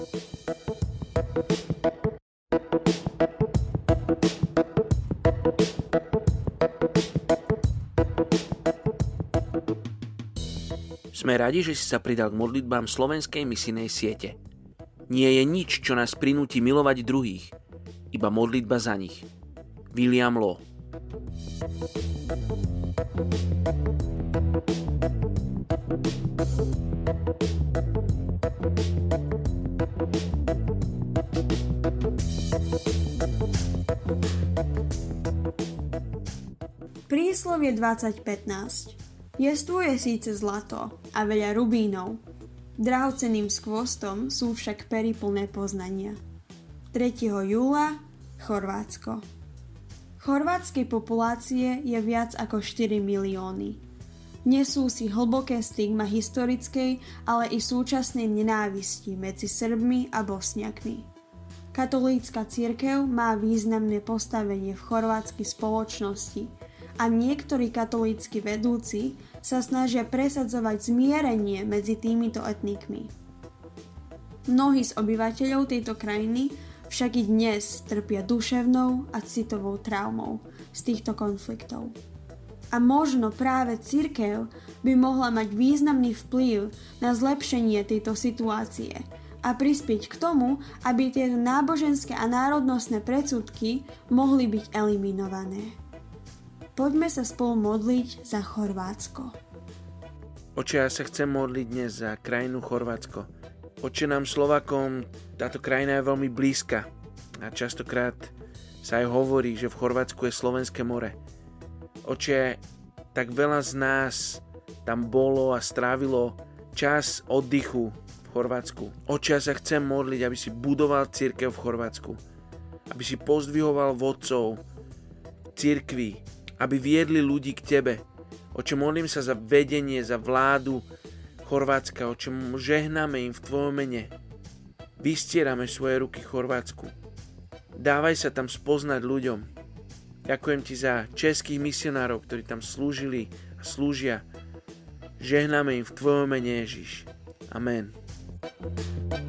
Sme radi, že si sa pridal k modlitbám slovenskej misinej siete. Nie je nič, čo nás prinúti milovať druhých, iba modlitba za nich. William Law Príslovie 2015 Jestvuje síce zlato a veľa rubínov, drahocenným skvostom sú však pery poznania. 3. júla Chorvátsko Chorvátskej populácie je viac ako 4 milióny. Nesú si hlboké stigma historickej, ale i súčasnej nenávisti medzi Srbmi a Bosniakmi. Katolícka církev má významné postavenie v chorvátskej spoločnosti a niektorí katolícky vedúci sa snažia presadzovať zmierenie medzi týmito etnikmi. Mnohí z obyvateľov tejto krajiny však i dnes trpia duševnou a citovou traumou z týchto konfliktov. A možno práve církev by mohla mať významný vplyv na zlepšenie tejto situácie a prispieť k tomu, aby tieto náboženské a národnostné predsudky mohli byť eliminované. Poďme sa spolu modliť za Chorvátsko. Oče, ja sa chcem modliť dnes za krajinu Chorvátsko. Oče, nám Slovakom táto krajina je veľmi blízka a častokrát sa aj hovorí, že v Chorvátsku je Slovenské more. Oče, tak veľa z nás tam bolo a strávilo čas oddychu Chorvátsku. Oče, ja sa chcem modliť, aby si budoval církev v Chorvátsku. Aby si pozdvihoval vodcov církvy, aby viedli ľudí k Tebe. Oče, modlím sa za vedenie, za vládu Chorvátska, oče, žehnáme im v Tvojom mene. Vystierame svoje ruky Chorvátsku. Dávaj sa tam spoznať ľuďom. Ďakujem Ti za českých misionárov, ktorí tam slúžili a slúžia. Žehnáme im v Tvojom mene Ježiš. Amen. Thank you